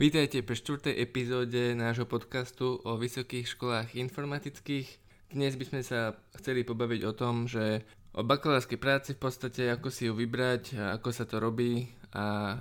Vítajte pri štvrtej epizóde nášho podcastu o vysokých školách informatických. Dnes by sme sa chceli pobaviť o tom, že o bakalárskej práci v podstate, ako si ju vybrať, ako sa to robí a,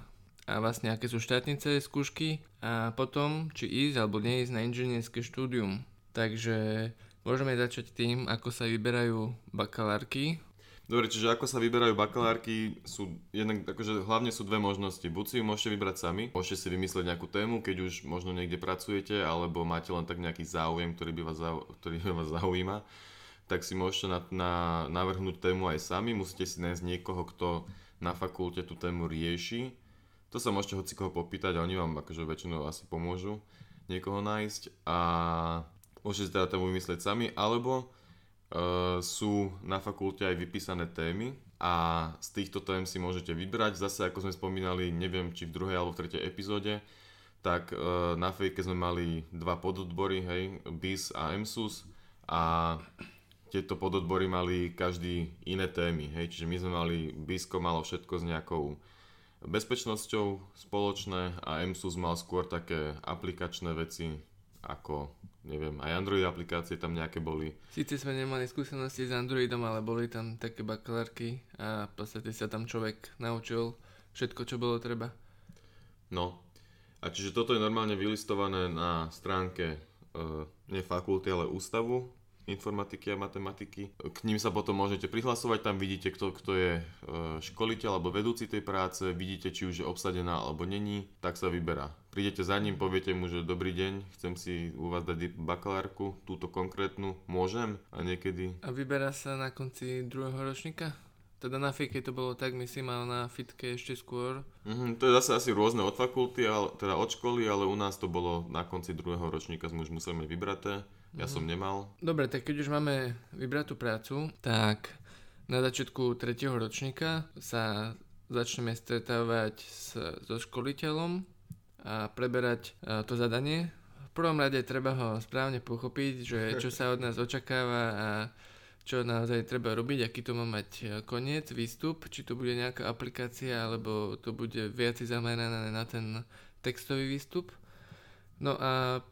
a vlastne aké sú štátnice skúšky a potom, či ísť alebo neísť na inžinierské štúdium. Takže môžeme začať tým, ako sa vyberajú bakalárky Dobre, čiže ako sa vyberajú bakalárky, sú jednak, akože hlavne sú dve možnosti. Buď si ju môžete vybrať sami, môžete si vymyslieť nejakú tému, keď už možno niekde pracujete, alebo máte len tak nejaký záujem, ktorý by vás, ktorý by vás zaujíma, tak si môžete na, na, navrhnúť tému aj sami. Musíte si nájsť niekoho, kto na fakulte tú tému rieši. To sa môžete hoci koho popýtať a oni vám akože väčšinou asi pomôžu niekoho nájsť a môžete si teda tému vymyslieť sami, alebo sú na fakulte aj vypísané témy a z týchto tém si môžete vybrať. Zase, ako sme spomínali, neviem, či v druhej alebo v tretej epizóde, tak uh, na fejke sme mali dva pododbory, hej, BIS a MSUS a tieto pododbory mali každý iné témy, hej, čiže my sme mali, BISko malo všetko s nejakou bezpečnosťou spoločné a MSUS mal skôr také aplikačné veci ako neviem, aj Android aplikácie tam nejaké boli. Sice sme nemali skúsenosti s Androidom, ale boli tam také bakalárky a v podstate sa tam človek naučil všetko, čo bolo treba. No, a čiže toto je normálne vylistované na stránke e, nie fakulty, ale ústavu informatiky a matematiky. K ním sa potom môžete prihlasovať, tam vidíte, kto, kto je e, školiteľ alebo vedúci tej práce, vidíte, či už je obsadená alebo není, tak sa vyberá. Prídete za ním, poviete mu, že dobrý deň, chcem si u vás dať bakalárku, túto konkrétnu, môžem a niekedy... A vyberá sa na konci druhého ročníka? Teda na fike to bolo tak, myslím, ale na fitke ešte skôr. Mm-hmm, to je zase asi rôzne od fakulty, ale, teda od školy, ale u nás to bolo na konci druhého ročníka, sme už museli mať vybraté. Ja mm. som nemal. Dobre, tak keď už máme vybratú prácu, tak na začiatku tretieho ročníka sa začneme stretávať s, so školiteľom a preberať a, to zadanie. V prvom rade treba ho správne pochopiť, že čo sa od nás očakáva a čo naozaj treba robiť, aký to má mať koniec, výstup, či to bude nejaká aplikácia, alebo to bude viac zamerané na ten textový výstup. No a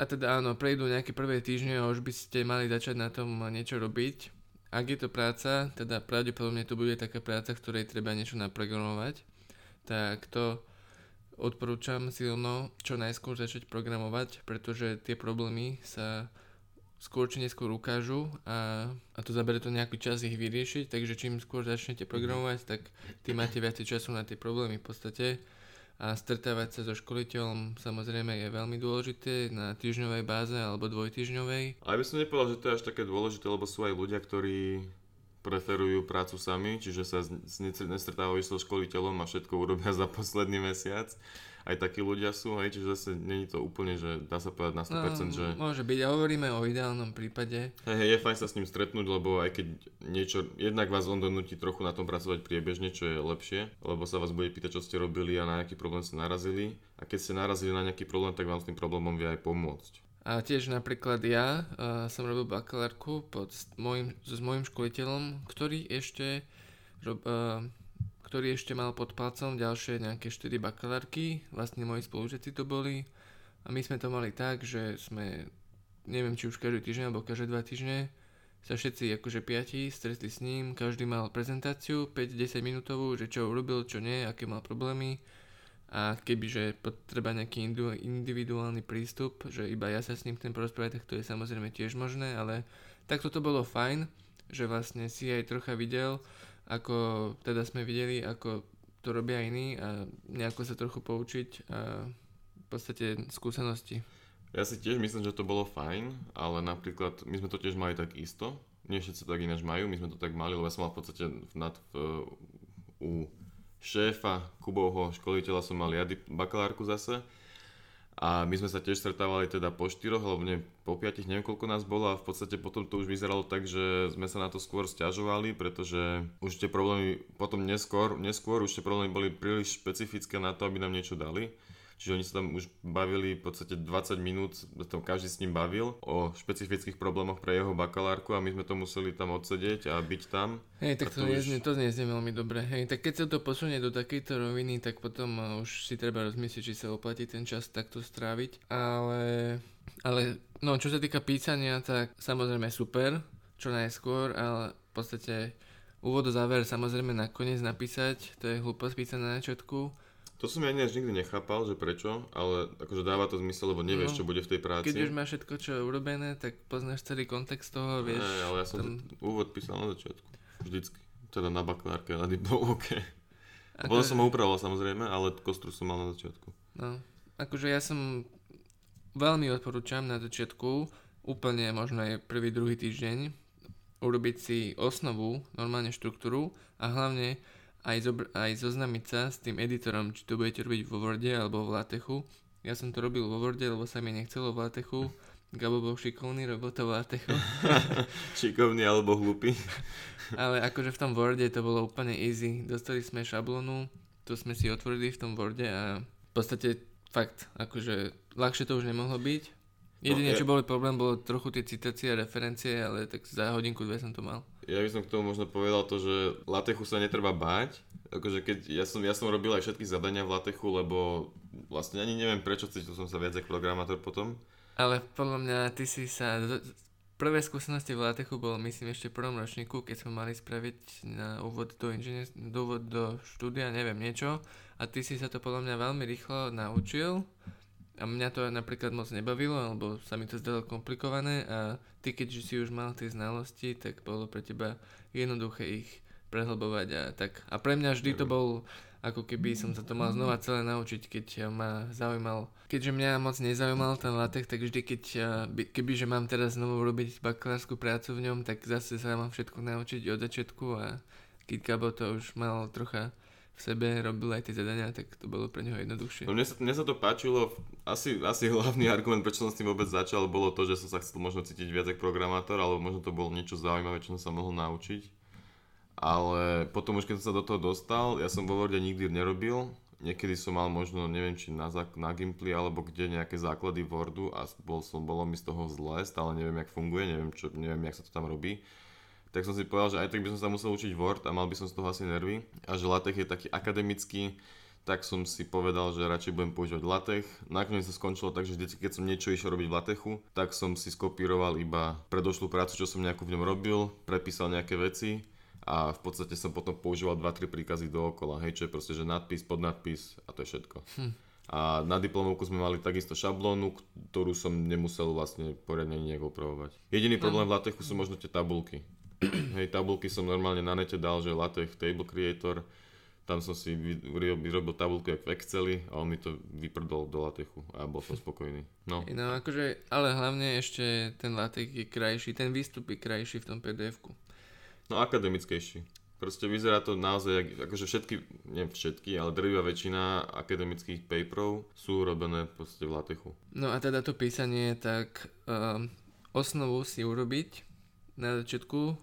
a teda áno, prejdú nejaké prvé týždne a už by ste mali začať na tom niečo robiť. Ak je to práca, teda pravdepodobne to bude taká práca, v ktorej treba niečo naprogramovať, tak to odporúčam silno čo najskôr začať programovať, pretože tie problémy sa skôr či neskôr ukážu a, a to zabere to nejaký čas ich vyriešiť, takže čím skôr začnete programovať, tak tým máte viac času na tie problémy v podstate a stretávať sa so školiteľom samozrejme je veľmi dôležité na týždňovej báze alebo dvojtýždňovej. A by som nepovedal, že to je až také dôležité, lebo sú aj ľudia, ktorí preferujú prácu sami, čiže sa nestretávajú so školiteľom a všetko urobia za posledný mesiac aj takí ľudia sú, hej, čiže zase není to úplne, že dá sa povedať na 100%, no, že... Môže byť, a hovoríme o ideálnom prípade. Hej, hej, je fajn sa s ním stretnúť, lebo aj keď niečo, jednak vás on donúti trochu na tom pracovať priebežne, čo je lepšie, lebo sa vás bude pýtať, čo ste robili a na aký problém ste narazili. A keď ste narazili na nejaký problém, tak vám s tým problémom vie aj pomôcť. A tiež napríklad ja uh, som robil bakalárku pod môjim, s môjim školiteľom, ktorý ešte rob, uh, ktorý ešte mal pod palcom ďalšie nejaké 4 bakalárky, vlastne moji spolužiaci to boli. A my sme to mali tak, že sme, neviem či už každý týždeň alebo každé dva týždne sa všetci akože piati stretli s ním, každý mal prezentáciu 5-10 minútovú, že čo urobil, čo nie, aké mal problémy a kebyže potreba nejaký individuálny prístup, že iba ja sa s ním chcem porozprávať, tak to je samozrejme tiež možné, ale takto to bolo fajn, že vlastne si aj trocha videl, ako teda sme videli, ako to robia iní a nejako sa trochu poučiť a v podstate skúsenosti. Ja si tiež myslím, že to bolo fajn, ale napríklad my sme to tiež mali tak isto. Nie všetci to tak ináč majú, my sme to tak mali, lebo ja som mal v podstate nad, v, u šéfa Kubovho školiteľa som mal ja bakalárku zase a my sme sa tiež stretávali teda po štyroch, alebo nie, po piatich, neviem koľko nás bolo a v podstate potom to už vyzeralo tak, že sme sa na to skôr stiažovali, pretože už tie problémy potom neskôr, neskôr už tie problémy boli príliš špecifické na to, aby nám niečo dali. Čiže oni sa tam už bavili v podstate 20 minút, tam každý s ním bavil o špecifických problémoch pre jeho bakalárku a my sme to museli tam odsedieť a byť tam. Hej, tak to, to, neznie, už... to neznie veľmi dobre. Hej, tak keď sa to posunie do takejto roviny, tak potom uh, už si treba rozmyslieť, či sa oplatí ten čas takto stráviť. Ale, ale no, čo sa týka písania, tak samozrejme super, čo najskôr, ale v podstate úvod do záver samozrejme nakoniec napísať, to je hlúposť písať na začiatku to som ja ináč nikdy nechápal, že prečo, ale akože dáva to zmysel, lebo nevieš, no, čo bude v tej práci. Keď už máš všetko, čo je urobené, tak poznáš celý kontext toho, vieš. Ne, ale ja som tam... úvod písal na začiatku. Vždycky. Teda na bakalárke, na diplomovke. Ako... Potom som ho upravoval samozrejme, ale kostru som mal na začiatku. No, akože ja som veľmi odporúčam na začiatku, úplne možno aj prvý, druhý týždeň, urobiť si osnovu, normálne štruktúru a hlavne aj, zobr- aj zoznamiť sa s tým editorom, či to budete robiť vo Worde alebo v Latechu. Ja som to robil vo Worde, lebo sa mi nechcelo v Latechu. Gabo bol šikovný, robil to v Latechu. šikovný alebo hlupý. Ale akože v tom Worde to bolo úplne easy. Dostali sme šablónu, to sme si otvorili v tom Worde a v podstate fakt, akože ľahšie to už nemohlo byť. Jedine, no, čo bol problém, bolo trochu tie citácie a referencie, ale tak za hodinku, dve som to mal. Ja by som k tomu možno povedal to, že Latechu sa netreba báť. Akože keď ja som, ja som robil aj všetky zadania v Latechu, lebo vlastne ani neviem prečo, cítil som sa viac ako programátor potom. Ale podľa mňa ty si sa... Prvé skúsenosti v Latechu bolo myslím ešte v prvom ročníku, keď sme mali spraviť na úvod do, inžinier, do, úvod do štúdia, neviem niečo. A ty si sa to podľa mňa veľmi rýchlo naučil a mňa to napríklad moc nebavilo, alebo sa mi to zdalo komplikované a ty keďže si už mal tie znalosti, tak bolo pre teba jednoduché ich prehlbovať a tak. A pre mňa vždy to bol ako keby som sa to mal znova celé naučiť, keď ma zaujímal. Keďže mňa moc nezaujímal ten latex, tak vždy keď, keby že mám teraz znovu robiť bakalárskú prácu v ňom, tak zase sa mám všetko naučiť od začiatku a keď Gabo to už mal trocha v sebe, robil aj tie zadania, tak to bolo pre neho jednoduchšie. No mne, sa, mne sa to páčilo, asi, asi hlavný argument, prečo som s tým vôbec začal, bolo to, že som sa chcel možno cítiť viac ako programátor, alebo možno to bolo niečo zaujímavé, čo som sa mohol naučiť. Ale potom už keď som sa do toho dostal, ja som vo Worde nikdy nerobil, niekedy som mal možno, neviem či na, na Gimply alebo kde nejaké základy Wordu a bol som, bolo mi z toho zle, stále neviem, jak funguje, neviem, čo, neviem, jak sa to tam robí tak som si povedal, že aj tak by som sa musel učiť Word a mal by som z toho asi nervy a že LaTeX je taký akademický, tak som si povedal, že radšej budem používať LaTeX. Nakoniec sa skončilo tak, že vždy, keď som niečo išiel robiť v LaTexu, tak som si skopíroval iba predošlú prácu, čo som nejakú v ňom robil, prepísal nejaké veci a v podstate som potom používal 2-3 príkazy dookola, hej, čo je proste, že nadpis, podnadpis a to je všetko. Hm. A na diplomovku sme mali takisto šablónu, ktorú som nemusel vlastne poriadne nejak opravovať. Jediný problém v LaTexu sú možno tie tabulky Hej, tabulky som normálne na nete dal, že LaTeX Table Creator, tam som si vyrobil tabulku jak v Exceli a on mi to vyprdol do LaTexu a bol som spokojný. No. no akože, ale hlavne ešte ten LaTeX je krajší, ten výstup je krajší v tom pdf-ku. No akademickejší. Proste vyzerá to naozaj, akože všetky, nie všetky, ale drvivá väčšina akademických paperov sú robené proste v LaTexu. No a teda to písanie, tak um, osnovu si urobiť na začiatku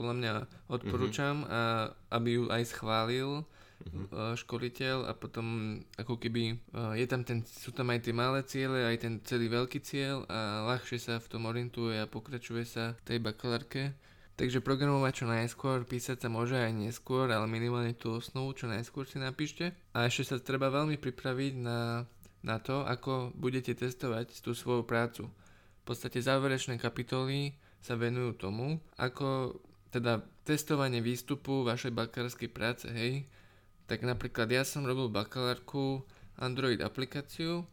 podľa mňa odporúčam, mm-hmm. a, aby ju aj schválil mm-hmm. školiteľ a potom ako keby je tam ten, sú tam aj tie malé ciele, aj ten celý veľký cieľ a ľahšie sa v tom orientuje a pokračuje sa v tej bakalárke. Takže programovať čo najskôr, písať sa môže aj neskôr, ale minimálne tú osnovu čo najskôr si napíšte. A ešte sa treba veľmi pripraviť na, na to, ako budete testovať tú svoju prácu. V podstate záverečné kapitoly sa venujú tomu, ako teda testovanie výstupu vašej bakalárskej práce, hej, tak napríklad ja som robil bakalárku Android aplikáciu,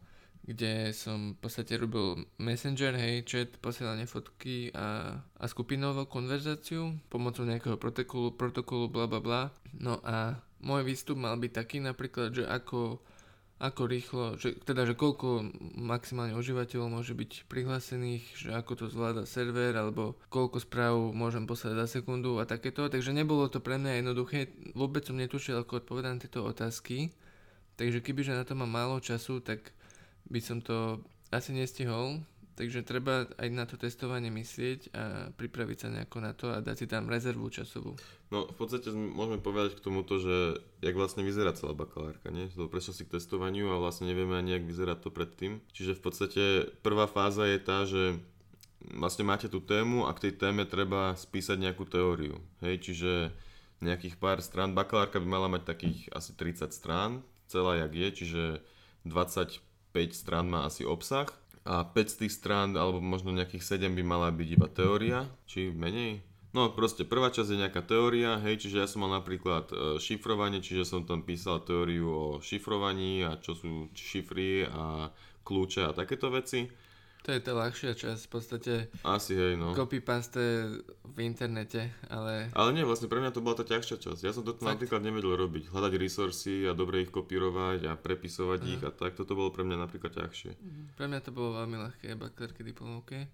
kde som v podstate robil messenger, hej, chat, posielanie fotky a, a skupinovú konverzáciu pomocou nejakého protokolu, protokolu, bla bla bla. No a môj výstup mal byť taký napríklad, že ako ako rýchlo, že, teda, že koľko maximálne užívateľov môže byť prihlásených, že ako to zvláda server, alebo koľko správ môžem poslať za sekundu a takéto. Takže nebolo to pre mňa jednoduché, vôbec som netušil, ako odpovedať tieto otázky. Takže kebyže na to mám málo času, tak by som to asi nestihol. Takže treba aj na to testovanie myslieť a pripraviť sa nejako na to a dať si tam rezervu časovú. No v podstate môžeme povedať k tomuto, že jak vlastne vyzerá celá bakalárka, nie? To si k testovaniu a vlastne nevieme ani, jak vyzerá to predtým. Čiže v podstate prvá fáza je tá, že vlastne máte tú tému a k tej téme treba spísať nejakú teóriu. Hej, čiže nejakých pár strán. Bakalárka by mala mať takých asi 30 strán, celá jak je, čiže 25 strán má asi obsah a 5 z tých strán, alebo možno nejakých 7 by mala byť iba teória, či menej. No proste prvá časť je nejaká teória, hej, čiže ja som mal napríklad e, šifrovanie, čiže som tam písal teóriu o šifrovaní a čo sú šifry a kľúče a takéto veci. To je tá ľahšia časť, v podstate Asi hej, no. copy paste v internete, ale... Ale nie, vlastne pre mňa to bola tá ťažšia časť. Ja som to Fakt? napríklad nevedel robiť. Hľadať resursy a dobre ich kopírovať a prepisovať Aha. ich a tak. Toto bolo pre mňa napríklad ťažšie. Pre mňa to bolo veľmi ľahké, bakalárke, diplomovke.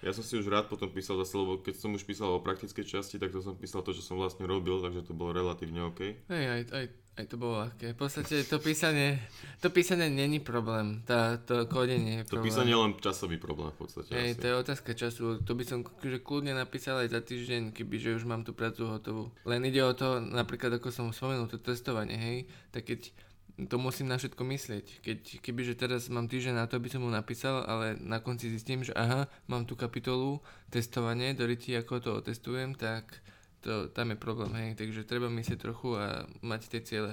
Ja som si už rád potom písal zase, lebo keď som už písal o praktickej časti, tak to som písal to, čo som vlastne robil, takže to bolo relatívne OK. Hej, aj, aj, aj to bolo ľahké. V podstate to písanie, to písanie není problém, tá, to kódenie je To problém. písanie je len časový problém v podstate. Hej, asi. to je otázka času, to by som že kľudne napísal aj za týždeň, kebyže už mám tú prácu hotovú. Len ide o to, napríklad ako som spomenul, to testovanie, hej, tak keď to musím na všetko myslieť. Keď, kebyže teraz mám týždeň na to, aby som mu napísal, ale na konci zistím, že aha, mám tú kapitolu, testovanie, do ako to otestujem, tak to, tam je problém, hej, takže treba myslieť trochu a mať tie ciele.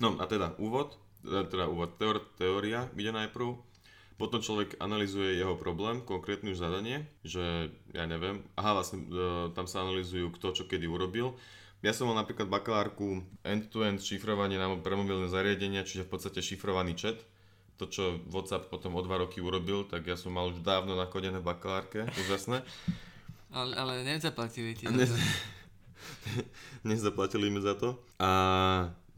No a teda úvod, teda teda úvod, teor, teória ide najprv, potom človek analizuje jeho problém, konkrétne už zadanie, že ja neviem, aha vlastne e, tam sa analizujú kto čo kedy urobil. Ja som mal napríklad bakalárku end-to-end šifrovanie na pre mobilné zariadenia, čiže v podstate šifrovaný chat. To, čo WhatsApp potom o dva roky urobil, tak ja som mal už dávno nakodené v bakalárke, úžasné. Ale, ale nezaplatili ti. Ne- Nezaplatili mi za to. A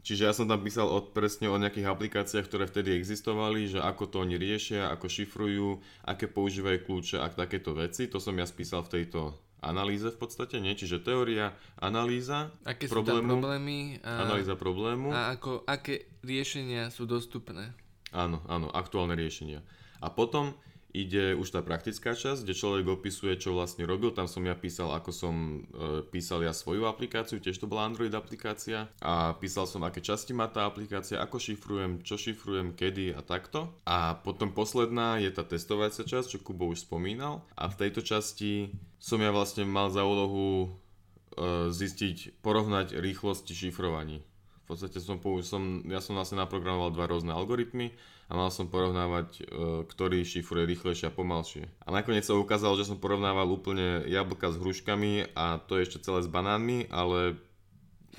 čiže ja som tam písal od, presne o nejakých aplikáciách, ktoré vtedy existovali, že ako to oni riešia, ako šifrujú, aké používajú kľúče a takéto veci. To som ja spísal v tejto analýze v podstate, nie? Čiže teória, analýza Aké sú tam problému, problémy a, analýza problému. a ako, aké riešenia sú dostupné. Áno, áno, aktuálne riešenia. A potom ide už tá praktická časť, kde človek opisuje, čo vlastne robil. Tam som ja písal, ako som e, písal ja svoju aplikáciu, tiež to bola Android aplikácia. A písal som, aké časti má tá aplikácia, ako šifrujem, čo šifrujem, kedy a takto. A potom posledná je tá testovacia časť, čo Kubo už spomínal. A v tejto časti som ja vlastne mal za úlohu e, zistiť, porovnať rýchlosti šifrovaní. V podstate som, použ- som, ja som vlastne naprogramoval dva rôzne algoritmy a mal som porovnávať, e, ktorý šifruje rýchlejšie a pomalšie. A nakoniec sa ukázalo, že som porovnával úplne jablka s hruškami a to ešte celé s banánmi, ale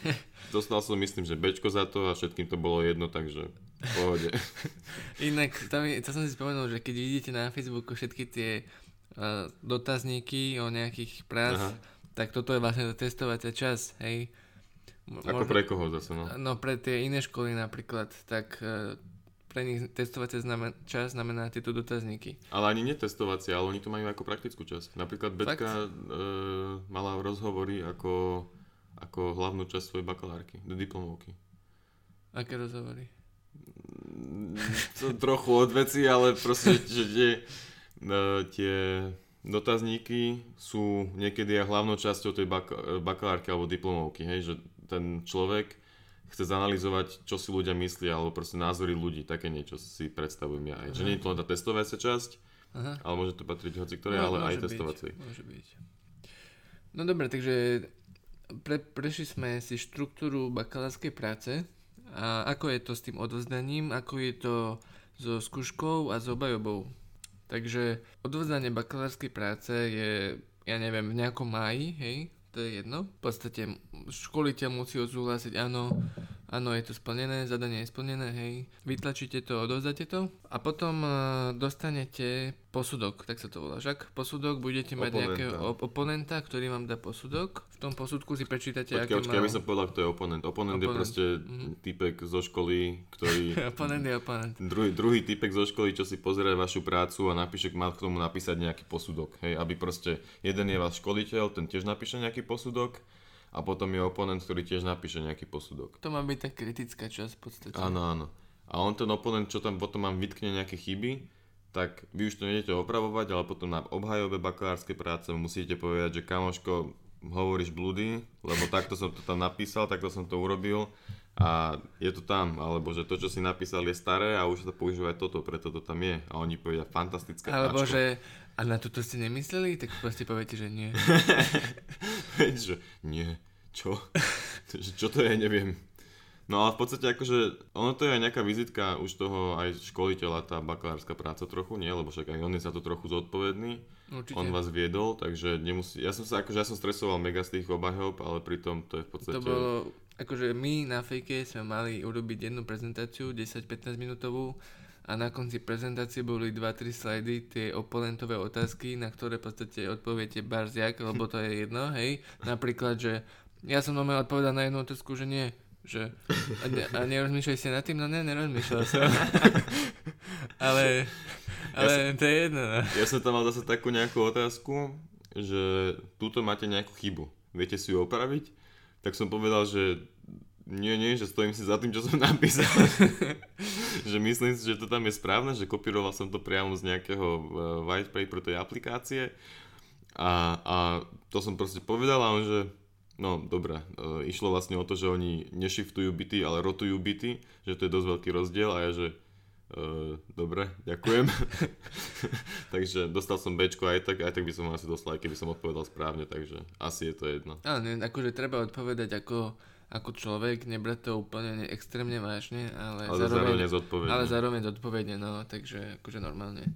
dostal som myslím, že Bčko za to a všetkým to bolo jedno, takže v pohode. Inak, tam je, to som si spomenul, že keď vidíte na Facebooku všetky tie uh, dotazníky o nejakých prác, Aha. tak toto je vlastne testovacia čas, hej. Ako pre koho zase, no. No pre tie iné školy napríklad, tak uh, pre nich testovacia znamen- čas znamená tieto dotazníky. Ale ani netestovacia, ale oni to majú ako praktickú časť. Napríklad Betka e, mala rozhovory ako, ako hlavnú časť svojej bakalárky, do diplomovky. Aké rozhovory? To trochu od veci, ale proste, že tie, e, tie dotazníky sú niekedy aj hlavnou časťou tej bak- bakalárky alebo diplomovky, hej, že ten človek chce zanalizovať, čo si ľudia myslia, alebo proste názory ľudí, také niečo si predstavujem ja aj. Že nie je to len tá testovacia časť, Aha. ale môže to patriť hoci ktoré, No, ale aj byť, testovacej. Môže byť. No dobre, takže pre, prešli sme si štruktúru bakalárskej práce a ako je to s tým odovzdaním, ako je to so skúškou a s obajobou. Takže odovzdanie bakalárskej práce je, ja neviem, v nejakom máji, hej, to je jedno. V podstate školiteľ musí odsúhlasiť, áno, áno, je to splnené, zadanie je splnené, hej. Vytlačíte to, odovzdáte to a potom uh, dostanete posudok, tak sa to volá, však? Posudok, budete mať Oponenta. nejakého op- oponenta, ktorý vám dá posudok. V tom posudku si prečítate, Počkaj, aké počkaj, ja by som povedal, kto je oponent. Oponent, je Oponent, proste mhm. typek zo školy, ktorý... oponent je oponent. Druhý, druhý typek zo školy, čo si pozrie vašu prácu a napíše, má k tomu napísať nejaký posudok. Hej, aby proste jeden je váš školiteľ, ten tiež napíše nejaký posudok a potom je oponent, ktorý tiež napíše nejaký posudok. To má byť tá kritická časť v podstate. Áno, áno. A on ten oponent, čo tam potom mám vytkne nejaké chyby, tak vy už to nejdete opravovať, ale potom na obhajobe bakalárskej práce musíte povedať, že kamoško, hovoríš blúdy, lebo takto som to tam napísal, takto som to urobil a je to tam, alebo že to, čo si napísal, je staré a už sa používa toto, preto to tam je. A oni povedia fantastické Alebo Ačko. že a na toto ste nemysleli, tak proste poviete, že nie. že nie, čo? čo to je, neviem. No a v podstate akože, ono to je aj nejaká vizitka už toho aj školiteľa, tá bakalárska práca trochu, nie? Lebo však aj on je za to trochu zodpovedný. Určite. On vás viedol, takže nemusí... Ja som sa akože, ja som stresoval mega z tých obhajob, ale pritom to je v podstate... To bolo, akože my na fejke sme mali urobiť jednu prezentáciu, 10-15 minútovú a na konci prezentácie boli 2-3 slajdy, tie oponentové otázky, na ktoré v podstate odpoviete barziak, lebo to je jedno, hej. Napríklad, že ja som normálne odpovedal na jednu otázku, že nie, že a, ne, a nerozmýšľaj si nad tým, no ne, nerozmýšľal som. ale ale ja to je jedno. No. Ja som tam mal zase takú nejakú otázku, že túto máte nejakú chybu. Viete si ju opraviť? Tak som povedal, že nie, nie, že stojím si za tým, čo som napísal. že myslím si, že to tam je správne, že kopíroval som to priamo z nejakého uh, white paper tej aplikácie a, a to som proste povedal a on, že No, dobré. E, išlo vlastne o to, že oni nešiftujú byty, ale rotujú byty, že to je dosť veľký rozdiel a ja, že e, dobre, ďakujem. takže dostal som Bčko aj tak, aj tak by som asi dostal, aj keby som odpovedal správne, takže asi je to jedno. Ne, akože treba odpovedať ako, ako človek, nebrať to úplne extrémne vážne, ale, ale zároveň, zároveň zodpovedne. Ale zároveň zodpovedne, no, takže akože normálne.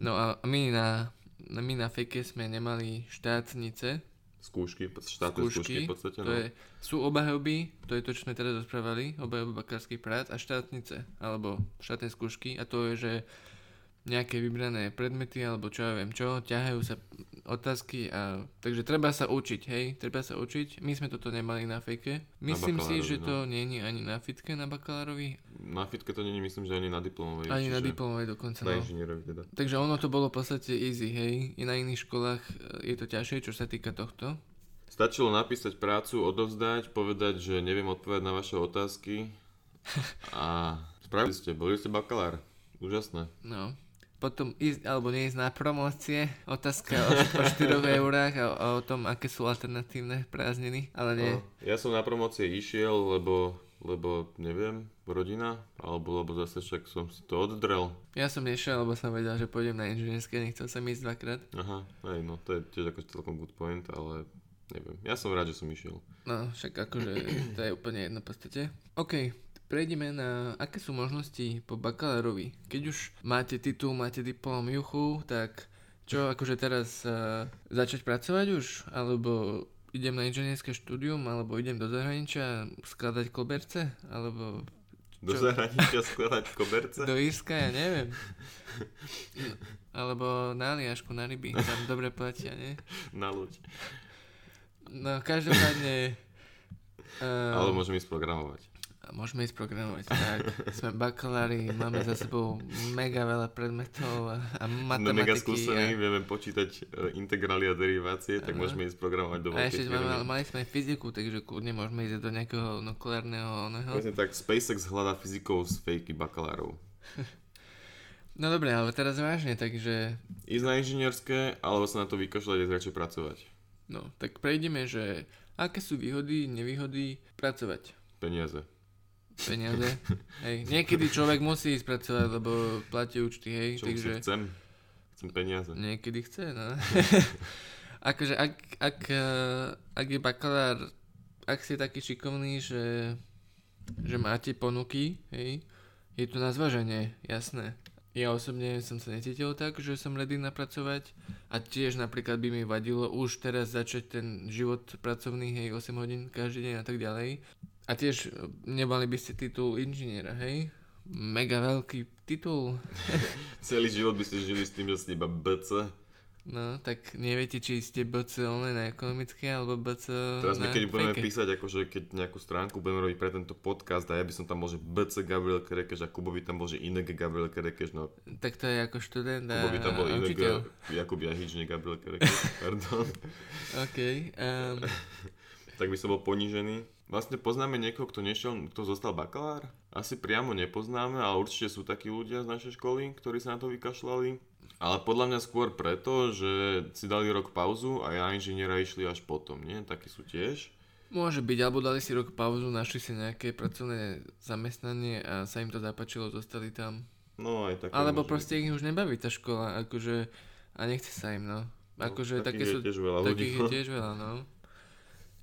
No a my na, my na fejke sme nemali štátnice, skúšky, štátne skúšky, skúšky v podstate. To no. je, sú obahoby, to je to, čo sme teraz rozprávali, obahoby bakárskych prác a štátnice, alebo štátne skúšky a to je, že nejaké vybrané predmety alebo čo ja viem čo, ťahajú sa otázky a takže treba sa učiť, hej, treba sa učiť. My sme toto nemali na fejke. Myslím si, že no. to nie je ani na fitke na bakalárovi. Na fitke to nie je, myslím, že ani na diplomovej. Ani na diplomovej dokonca. Na no. teda. Takže ono to bolo v podstate easy, hej. I na iných školách e, je to ťažšie, čo sa týka tohto. Stačilo napísať prácu, odovzdať, povedať, že neviem odpovedať na vaše otázky a spravili ste, boli ste bakalár. Úžasné. No potom ísť alebo neísť na promócie. Otázka o, o 4 eurách a o, o tom, aké sú alternatívne prázdniny, ale nie. No, ja som na promócie išiel, lebo lebo neviem, rodina, alebo lebo zase však som si to oddrel. Ja som nešiel, lebo som vedel, že pôjdem na inžinierské, nechcel som ísť dvakrát. Aha, aj no, to je tiež ako celkom good point, ale neviem, ja som rád, že som išiel. No, však akože to je úplne jedno v podstate. OK, prejdeme na aké sú možnosti po bakalárovi. Keď už máte titul, máte diplom juchu, tak čo akože teraz uh, začať pracovať už? Alebo idem na inžinierské štúdium, alebo idem do zahraničia skladať koberce? Alebo do čo? zahraničia skladať koberce? Do Írska, ja neviem. Alebo na Aliašku, na ryby, tam dobre platia, nie? Na loď. No, každopádne... Uh, Ale môžem ísť programovať môžeme ísť programovať. Tak, sme bakalári, máme za sebou mega veľa predmetov a, a matematiky. Sme mega skúsení, a... vieme počítať uh, integrály a derivácie, tak ano. môžeme ísť programovať do A ešte máme, mali sme aj fyziku, takže kľudne môžeme ísť do nejakého nukleárneho oného. Presne tak, SpaceX hľadá fyzikov z fejky bakalárov. no dobre, ale teraz vážne, takže... Ísť na inžinierské, alebo sa na to vykašľať a radšej pracovať. No, tak prejdeme, že aké sú výhody, nevýhody pracovať. Peniaze peniaze. Hej. Niekedy človek musí ísť pracovať, lebo platí účty, hej. Čo takže... chcem? Chcem peniaze. Niekedy chce, no. akože ak, ak, eh, ak je bakalár, ak si taký šikovný, že, že máte ponuky, hej, je tu na zvaženie, jasné. Ja osobne som sa necítil tak, že som ready napracovať a tiež napríklad by mi vadilo už teraz začať ten život pracovný, hej, 8 hodín každý deň a tak ďalej. A tiež e, nemali by ste titul inžiniera, hej? Mega veľký titul. Celý život by ste žili s tým, že ste iba BC. No, tak neviete, či ste BC len na ekonomické, alebo BC Teraz my, keď budeme písať, akože keď nejakú stránku budeme robiť pre tento podcast a ja by som tam bol, že BC Gabriel Kerekeš a Kubo by tam bol, že inak Gabriel Kerekeš, no. Tak to je ako študent a by tam bol inak Jakub Jahič, nie Gabriel Kerekeš, pardon. OK. Um... tak by som bol ponížený. Vlastne poznáme niekoho, kto nešiel, kto zostal bakalár? Asi priamo nepoznáme, ale určite sú takí ľudia z našej školy, ktorí sa na to vykašľali. Ale podľa mňa skôr preto, že si dali rok pauzu a ja inžiniera išli až potom, nie? Takí sú tiež. Môže byť, alebo dali si rok pauzu, našli si nejaké pracovné zamestnanie a sa im to zapáčilo, zostali tam. No aj také Alebo proste ich už nebaví tá škola, akože a nechce sa im, no. Akože takých také je sú, tiež veľa ľudí, takých je no. tiež veľa, no.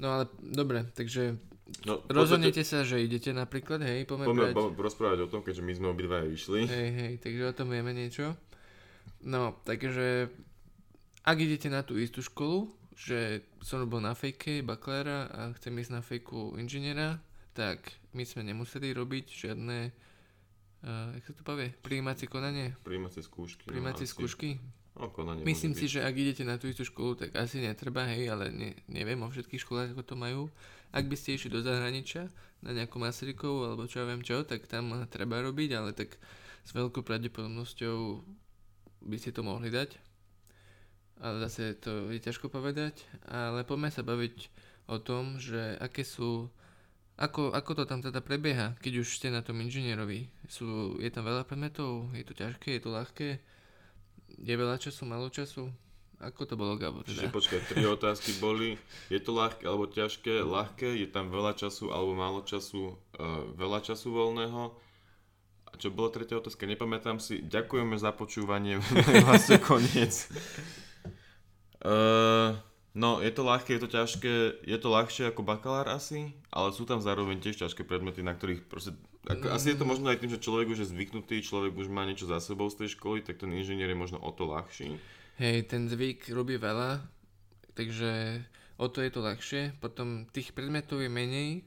No ale dobre, takže byť. No, rozhodnete sa, že idete napríklad, hej, poďme Poďme brať. rozprávať o tom, keďže my sme obidvaja išli. Hej, hej, takže o tom vieme niečo. No, takže ak idete na tú istú školu, že som bol na fejke bakalára a chcem ísť na fejku inžiniera, tak my sme nemuseli robiť žiadne, uh, jak sa to povie, prijímacie konanie, Príjmacie skúšky. no, prijímacie asi. skúšky. No, konanie Myslím si, že ak idete na tú istú školu, tak asi netreba, hej, ale ne, neviem o všetkých školách, ako to majú. Ak by ste išli do zahraničia, na nejakú Masarykovú alebo čo ja viem čo, tak tam treba robiť, ale tak s veľkou pravdepodobnosťou by ste to mohli dať. Ale zase to je ťažko povedať, ale poďme sa baviť o tom, že aké sú, ako, ako to tam teda prebieha, keď už ste na tom inžinierovi. Sú, je tam veľa predmetov, je to ťažké, je to ľahké, je veľa času, málo času? Ako to bolo, Gabo? Teda? počkaj, tri otázky boli. Je to ľahké alebo ťažké? Ľahké, je tam veľa času alebo málo času? Uh, veľa času voľného? A čo bolo tretia otázka? Nepamätám si. Ďakujeme za počúvanie. vlastne koniec. Uh, no, je to ľahké, je to ťažké. Je to ľahšie ako bakalár asi, ale sú tam zároveň tiež ťažké predmety, na ktorých proste... Ako, asi je to možno aj tým, že človek už je zvyknutý, človek už má niečo za sebou z tej školy, tak ten inžinier je možno o to ľahší. Hej, ten zvyk robí veľa, takže o to je to ľahšie. Potom tých predmetov je menej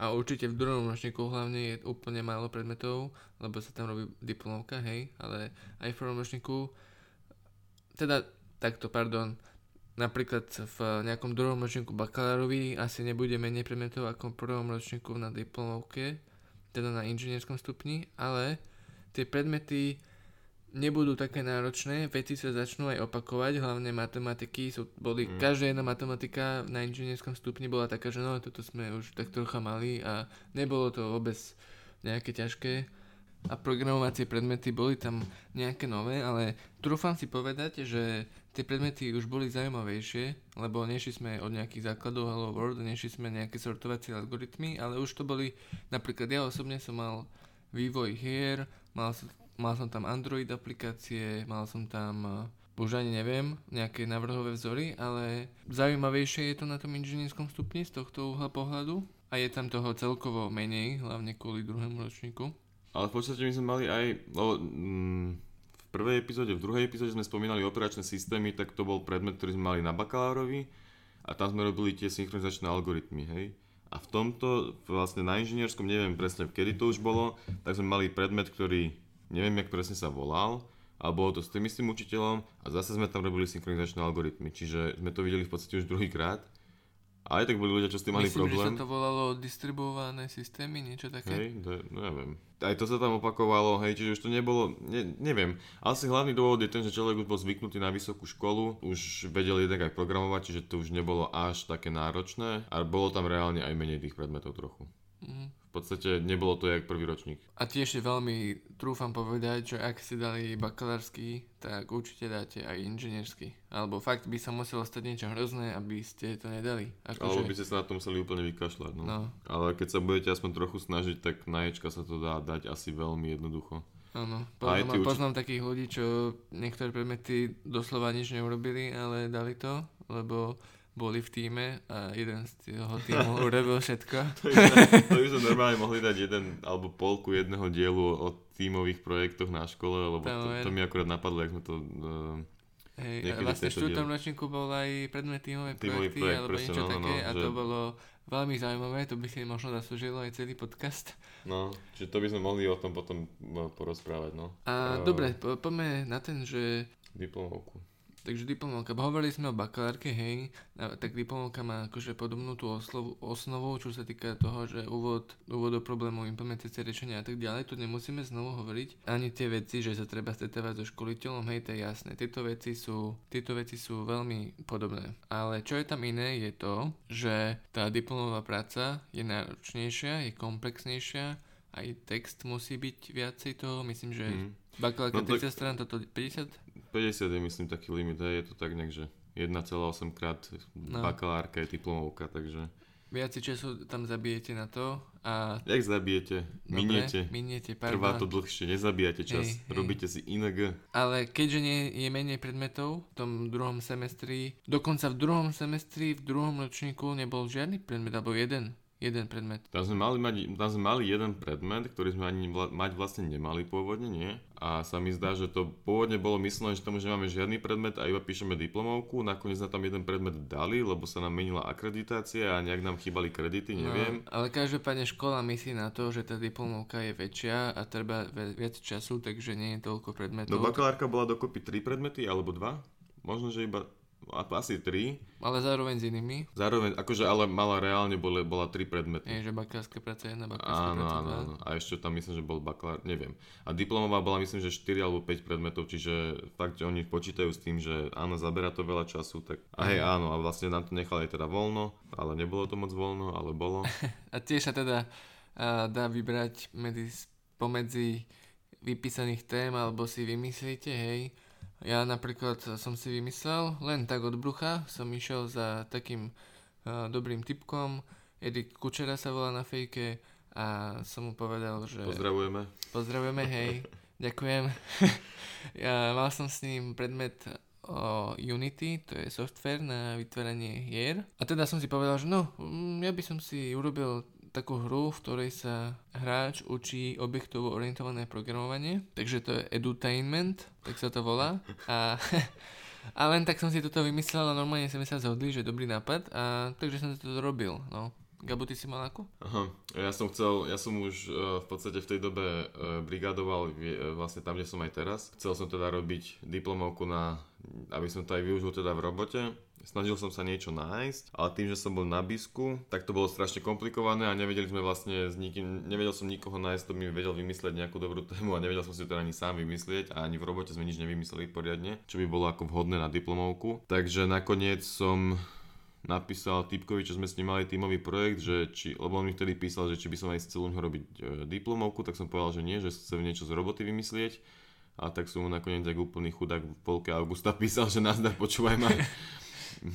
a určite v druhom ročníku hlavne je úplne málo predmetov, lebo sa tam robí diplomovka, hej, ale aj v prvom ročníku, teda takto, pardon, napríklad v nejakom druhom ročníku bakalárovi asi nebude menej predmetov ako v prvom ročníku na diplomovke, teda na inžinierskom stupni, ale tie predmety nebudú také náročné, veci sa začnú aj opakovať, hlavne matematiky, sú, boli, Mm. každá jedna matematika na inžinierskom stupni bola taká, že no, toto sme už tak trocha mali a nebolo to vôbec nejaké ťažké a programovacie predmety boli tam nejaké nové, ale trúfam si povedať, že tie predmety už boli zaujímavejšie, lebo nešli sme od nejakých základov Hello World, nešli sme nejaké sortovacie algoritmy, ale už to boli, napríklad ja osobne som mal vývoj hier, mal som, mal som tam Android aplikácie, mal som tam eh, už ani neviem, nejaké návrhové vzory, ale zaujímavejšie je to na tom inžinierskom stupni z tohto uhla pohľadu a je tam toho celkovo menej, hlavne kvôli druhému ročníku. Ale v podstate my sme mali aj, lebo mm, v prvej epizóde, v druhej epizóde sme spomínali operačné systémy, tak to bol predmet, ktorý sme mali na bakalárovi a tam sme robili tie synchronizačné algoritmy, hej. A v tomto, vlastne na inžinierskom, neviem presne kedy to už bolo, tak sme mali predmet, ktorý neviem, jak presne sa volal, ale bolo to s tým istým učiteľom a zase sme tam robili synchronizačné algoritmy, čiže sme to videli v podstate už druhýkrát. A aj tak boli ľudia, čo s tým mali Myslím, problém. že sa to volalo distribuované systémy, niečo také. Hej, je, no ja viem. Aj to sa tam opakovalo, hej, čiže už to nebolo, ne, neviem. Asi hlavný dôvod je ten, že človek už bol zvyknutý na vysokú školu, už vedel jednak aj programovať, čiže to už nebolo až také náročné a bolo tam reálne aj menej tých predmetov trochu. Mhm. V podstate nebolo to jak prvý ročník. A tiež si veľmi trúfam povedať, že ak ste dali bakalársky, tak určite dáte aj inžiniersky. Alebo fakt by sa muselo stať niečo hrozné, aby ste to nedali. Alebo by Akože, ste sa na to museli úplne vykašľať, no. no, Ale keď sa budete aspoň trochu snažiť, tak na Ečka sa to dá dať asi veľmi jednoducho. áno. Poznám, uči- poznám takých ľudí, čo niektoré predmety doslova nič neurobili, ale dali to, lebo boli v týme a jeden z toho týmu urobil všetko. To by, sme, to by sme normálne mohli dať jeden alebo polku jedného dielu o tímových projektoch na škole, lebo to, to mi akurát napadlo, jak sme to... Uh, Hej, a vlastne v štvrtom ročníku bol aj predmet tímové Tímový projekty projekt, alebo presne, niečo no, no, také no, a že- to bolo veľmi zaujímavé, to by si možno zaslúžilo aj celý podcast. no, čiže to by sme mohli o tom potom no, porozprávať, no. A Eh, dobre, po, poďme na ten, že Diplomovku. Takže diplomovka. Hovorili sme o bakalárke, hej, tak diplomovka má akože podobnú tú oslovu, osnovu, čo sa týka toho, že úvod, úvod do problémov, implementácie riešenia a tak ďalej. Tu nemusíme znovu hovoriť. Ani tie veci, že sa treba stretávať so školiteľom, hej, to je jasné. Tieto veci sú, tieto veci sú veľmi podobné. Ale čo je tam iné, je to, že tá diplomová práca je náročnejšia, je komplexnejšia, aj text musí byť viacej toho, myslím, že mm Bakalárka no, 30 strán, toto 50? 50 je myslím taký limit, je to tak nejak, že 1,8 krát no. bakalárka je diplomovka, takže... Viac času tam zabijete na to a... Jak zabijete? Dobre, miniete. Miniete, pardon. Trvá to dlhšie, nezabijate čas, hej, robíte hej. si inak. Ale keďže nie je menej predmetov v tom druhom semestri, dokonca v druhom semestri, v druhom ročníku nebol žiadny predmet, alebo jeden jeden predmet. Tam sme mali, mať, tam sme mali jeden predmet, ktorý sme ani vla, mať vlastne nemali pôvodne, nie? A sa mi zdá, že to pôvodne bolo myslené, že tam už nemáme žiadny predmet a iba píšeme diplomovku. Nakoniec sme tam jeden predmet dali, lebo sa nám menila akreditácia a nejak nám chýbali kredity, no, neviem. No, ale každopádne škola myslí na to, že tá diplomovka je väčšia a treba viac času, takže nie je toľko predmetov. No bakalárka bola dokopy 3 predmety alebo 2? Možno, že iba asi tri. Ale zároveň s inými. Zároveň, akože ale mala reálne bola, bola tri predmety. Je, že bakalárska práca jedna, bakalárska áno, práca áno, áno. A ešte tam myslím, že bol bakalár, neviem. A diplomová bola myslím, že 4 alebo 5 predmetov, čiže fakt, že oni počítajú s tým, že áno, zabera to veľa času, tak a hej, áno, a vlastne nám to nechali teda voľno, ale nebolo to moc voľno, ale bolo. a tiež sa teda uh, dá vybrať medzi, pomedzi vypísaných tém, alebo si vymyslíte, hej, ja napríklad som si vymyslel, len tak od brucha som išiel za takým uh, dobrým typkom, Edik Kučera sa volá na fejke a som mu povedal, že... Pozdravujeme. Pozdravujeme, hej, ďakujem. ja mal som s ním predmet o Unity, to je software na vytváranie hier. A teda som si povedal, že no, mm, ja by som si urobil takú hru, v ktorej sa hráč učí objektovo orientované programovanie, takže to je edutainment, tak sa to volá. A, a len tak som si toto vymyslel a normálne sme sa zhodli, že je dobrý nápad a takže som to robil. No. Gabo, ty si mal ako? Aha, ja som chcel, ja som už uh, v podstate v tej dobe uh, brigadoval uh, vlastne tam, kde som aj teraz. Chcel som teda robiť diplomovku na, aby som to aj využil teda v robote snažil som sa niečo nájsť, ale tým, že som bol na bisku, tak to bolo strašne komplikované a nevedeli sme vlastne s nikým, nevedel som nikoho nájsť, kto mi vedel vymyslieť nejakú dobrú tému a nevedel som si to ani sám vymyslieť a ani v robote sme nič nevymysleli poriadne, čo by bolo ako vhodné na diplomovku. Takže nakoniec som napísal typkovi, čo sme s ním mali tímový projekt, že či, lebo on mi vtedy písal, že či by som aj chcel robiť e, diplomovku, tak som povedal, že nie, že chcem niečo z roboty vymyslieť. A tak som mu nakoniec ako úplný chudák v polke augusta písal, že nazdar, počúvaj ma,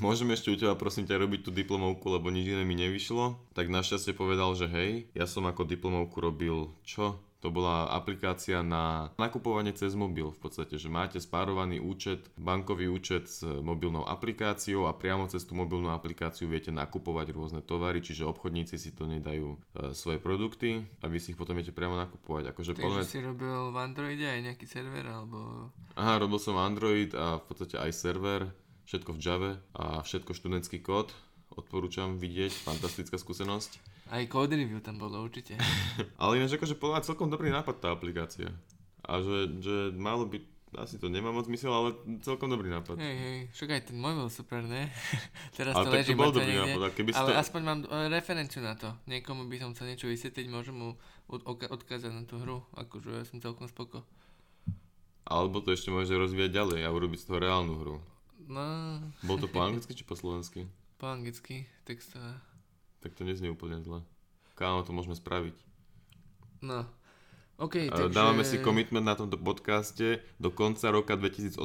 môžem ešte u teba prosím ťa robiť tú diplomovku, lebo nič iné mi nevyšlo, tak našťastie povedal, že hej, ja som ako diplomovku robil čo? To bola aplikácia na nakupovanie cez mobil v podstate, že máte spárovaný účet, bankový účet s mobilnou aplikáciou a priamo cez tú mobilnú aplikáciu viete nakupovať rôzne tovary, čiže obchodníci si to nedajú e, svoje produkty a vy si ich potom viete priamo nakupovať. Akože Takže podľa... si robil v Androide aj nejaký server alebo... Aha, robil som Android a v podstate aj server všetko v Java a všetko študentský kód. Odporúčam vidieť, fantastická skúsenosť. Aj code review tam bolo určite. Ale ináč akože podľa celkom dobrý nápad tá aplikácia. A že, že malo byť asi to nemá moc zmysel, ale celkom dobrý nápad. Hej, hej, však aj ten môj bol super, ne? Teraz ale to leží to bol dobrý niekde, nápad, keby ale to... aspoň mám e, referenciu na to. Niekomu by som chcel niečo vysvetliť, môžem mu odkázať na tú hru, akože ja som celkom spoko. Alebo to ešte môže rozvíjať ďalej a urobiť z toho reálnu hru. No. Bol to po anglicky či po slovensky? Po anglicky, textová. Tak to neznie úplne zle. Kámo, to môžeme spraviť. No. OK, takže... Dávame si commitment na tomto podcaste. Do konca roka 2018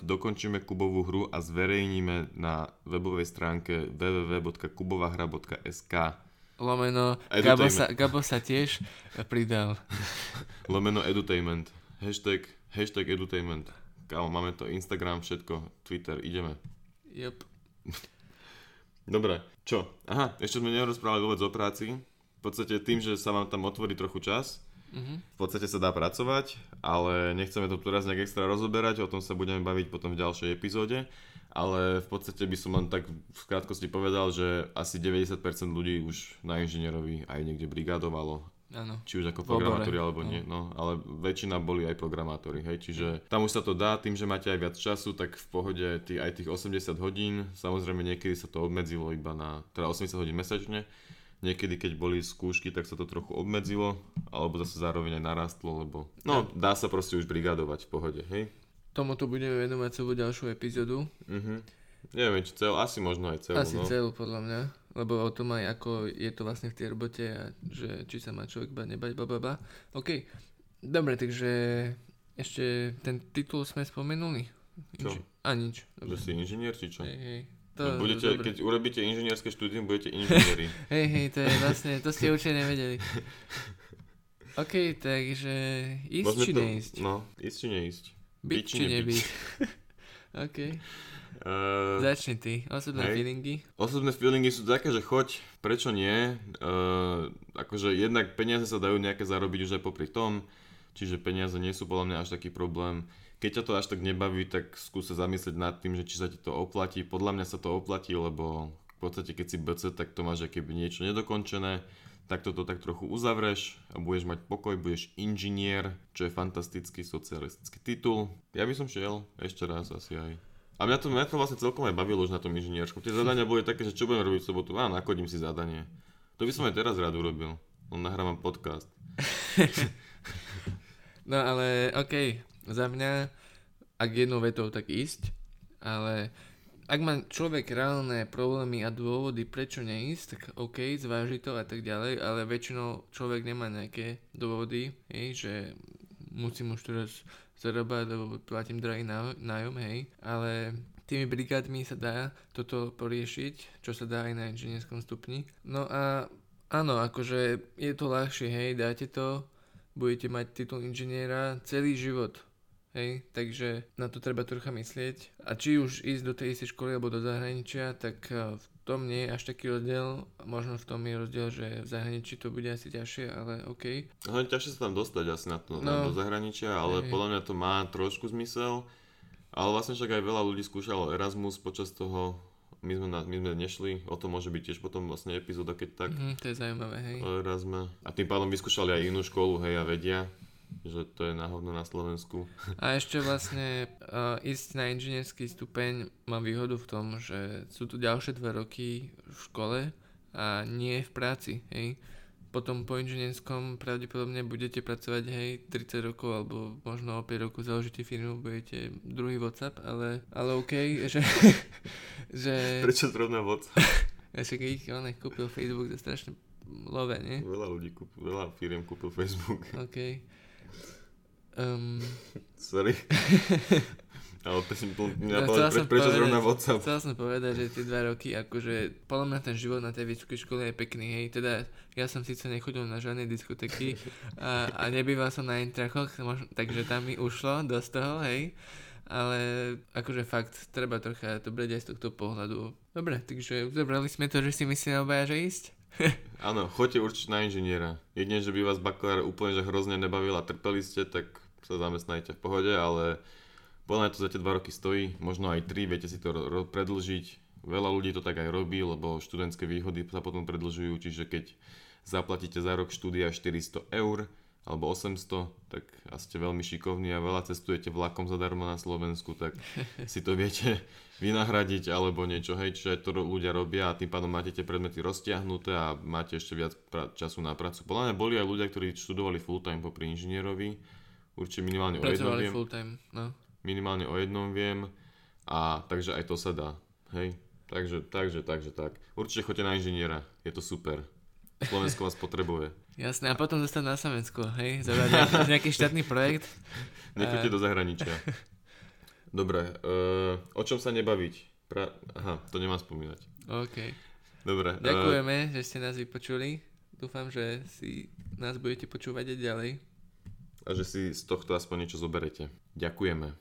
dokončíme Kubovú hru a zverejníme na webovej stránke www.kubovahra.sk Lomeno, Gabo sa, Gabo sa tiež pridal. Lomeno edutainment. Hashtag, hashtag edutainment. Kámo, máme to Instagram, všetko, Twitter, ideme. Yep. Dobre, čo? Aha, ešte sme nerozprávali vôbec o práci. V podstate tým, že sa vám tam otvorí trochu čas, mm-hmm. v podstate sa dá pracovať, ale nechceme to teraz nejak extra rozoberať, o tom sa budeme baviť potom v ďalšej epizóde. Ale v podstate by som len tak v krátkosti povedal, že asi 90% ľudí už na inžinierovi aj niekde brigádovalo Áno. či už ako programátori alebo no. nie, no, ale väčšina boli aj programátori, hej, čiže tam už sa to dá, tým, že máte aj viac času, tak v pohode tý, aj tých 80 hodín, samozrejme niekedy sa to obmedzilo iba na, teda 80 hodín mesačne, niekedy keď boli skúšky, tak sa to trochu obmedzilo, alebo zase zároveň aj narastlo, lebo, no, dá sa proste už brigadovať v pohode, hej. Tomuto budeme venovať celú ďalšiu epizódu. Mhm. Neviem, či cel, asi možno aj celú, Asi no. celú podľa mňa. Lebo o tom aj ako je to vlastne v tej robote a že či sa má človek bať, nebať, bababa. OK. Dobre, takže ešte ten titul sme spomenuli. Čo? A nič. Že si inžinier, či čo? Hej, hej. To, budete, dobre. keď urobíte inžinierské štúdium, budete inžinieri. Hej, hej, to je vlastne, to ste určite nevedeli. OK, takže ísť Môžeme či to- neísť? No, ísť či neísť. Byť byť či či nebyť. nebyť? OK, Uh, začni ty. Osobné hej. feelingy. Osobné feelingy sú také, že choď, prečo nie? Uh, akože jednak peniaze sa dajú nejaké zarobiť už aj popri tom, čiže peniaze nie sú podľa mňa až taký problém. Keď ťa to až tak nebaví, tak skús sa zamyslieť nad tým, že či sa ti to oplatí. Podľa mňa sa to oplatí, lebo v podstate keď si BC, tak to máš aké niečo nedokončené, tak toto tak trochu uzavreš a budeš mať pokoj, budeš inžinier, čo je fantastický socialistický titul. Ja by som šiel ešte raz asi aj. A mňa to, mňa to vlastne celkom aj bavilo už na tom inžinierskom. Tie zadania boli také, že čo budem robiť v sobotu? Á, nakodím si zadanie. To by som aj teraz rád urobil. On nahrávam podcast. No ale OK, za mňa, ak jednou vetou, tak ísť, ale ak má človek reálne problémy a dôvody, prečo neísť, tak OK, zváži to a tak ďalej, ale väčšinou človek nemá nejaké dôvody, hej, že musím už teraz zarábať, lebo platím drahý ná- nájom, hej, ale tými brigádmi sa dá toto poriešiť, čo sa dá aj na inžinierskom stupni. No a áno, akože je to ľahšie, hej, dáte to, budete mať titul inžiniera celý život. Hej, takže na to treba trocha myslieť. A či už ísť do tej istej školy alebo do zahraničia, tak eh, v tom nie je až taký rozdiel. Možno v tom je rozdiel, že v zahraničí to bude asi ťažšie, ale OK. Hlavne ťažšie sa tam dostať asi na to, No. do zahraničia, ale Hej. podľa mňa to má trošku zmysel. Ale vlastne však aj veľa ľudí skúšalo Erasmus počas toho. My sme, na, my sme nešli, o tom môže byť tiež potom vlastne epizóda, keď tak. Mhm, to je zaujímavé, hej. o Erasme. A tým pádom vyskúšali aj inú školu, hej, a vedia, že to je náhodno na Slovensku. A ešte vlastne uh, ísť na inžinierský stupeň má výhodu v tom, že sú tu ďalšie dva roky v škole a nie v práci, hej. Potom po inžinierskom pravdepodobne budete pracovať, hej, 30 rokov alebo možno o 5 rokov založíte firmu, budete druhý WhatsApp, ale, ale OK, že, že Prečo zrovna vod? však ich on kúpil Facebook za strašne love, nie? Veľa ľudí, kúp, veľa firiem kúpil Facebook. OK. Um, Sorry. Ale to, mňa chcel pre, prečo povedať- zrovna WhatsApp? Chcel som povedať, že tie dva roky, akože podľa mňa ten život na tej vysokej škole je pekný, hej, teda ja som síce nechodil na žiadne diskotéky a, a nebýval som na intrachoch, takže tam mi ušlo dosť toho, hej, ale akože fakt, treba trocha to brať aj z tohto pohľadu. Dobre, takže uzabrali sme to, že si myslíme obaja, že ísť? Áno, choďte určite na inžiniera. Jedine, že by vás bakalár úplne že hrozne nebavil a trpeli ste, tak sa zamestnajte v pohode, ale podľa mňa to za tie dva roky stojí, možno aj tri, viete si to ro- predlžiť. Veľa ľudí to tak aj robí, lebo študentské výhody sa potom predlžujú, čiže keď zaplatíte za rok štúdia 400 eur alebo 800, tak a ste veľmi šikovní a veľa cestujete vlakom zadarmo na Slovensku, tak si to viete vynahradiť alebo niečo, hej, čiže to ľudia robia a tým pádom máte tie predmety roztiahnuté a máte ešte viac pra- času na prácu. Podľa mňa boli aj ľudia, ktorí študovali full time popri inžinierovi, určite minimálne o jednom Pracovali viem, full time, no. minimálne o jednom viem a takže aj to sa dá, hej. Takže, takže, takže, tak. Určite choďte na inžiniera, je to super. Slovensko vás potrebuje. Jasné, a potom zostať na Slovensku, hej, zabrať nejaký, nejaký štátny projekt. Nechoďte do zahraničia. Dobre, uh, o čom sa nebaviť? Pra... Aha, to nemám spomínať. OK. Dobre. eh, Ďakujeme, že ste nás vypočuli. Dúfam, že si nás budete počúvať aj ďalej. A že si z tohto aspoň niečo zoberete. Ďakujeme.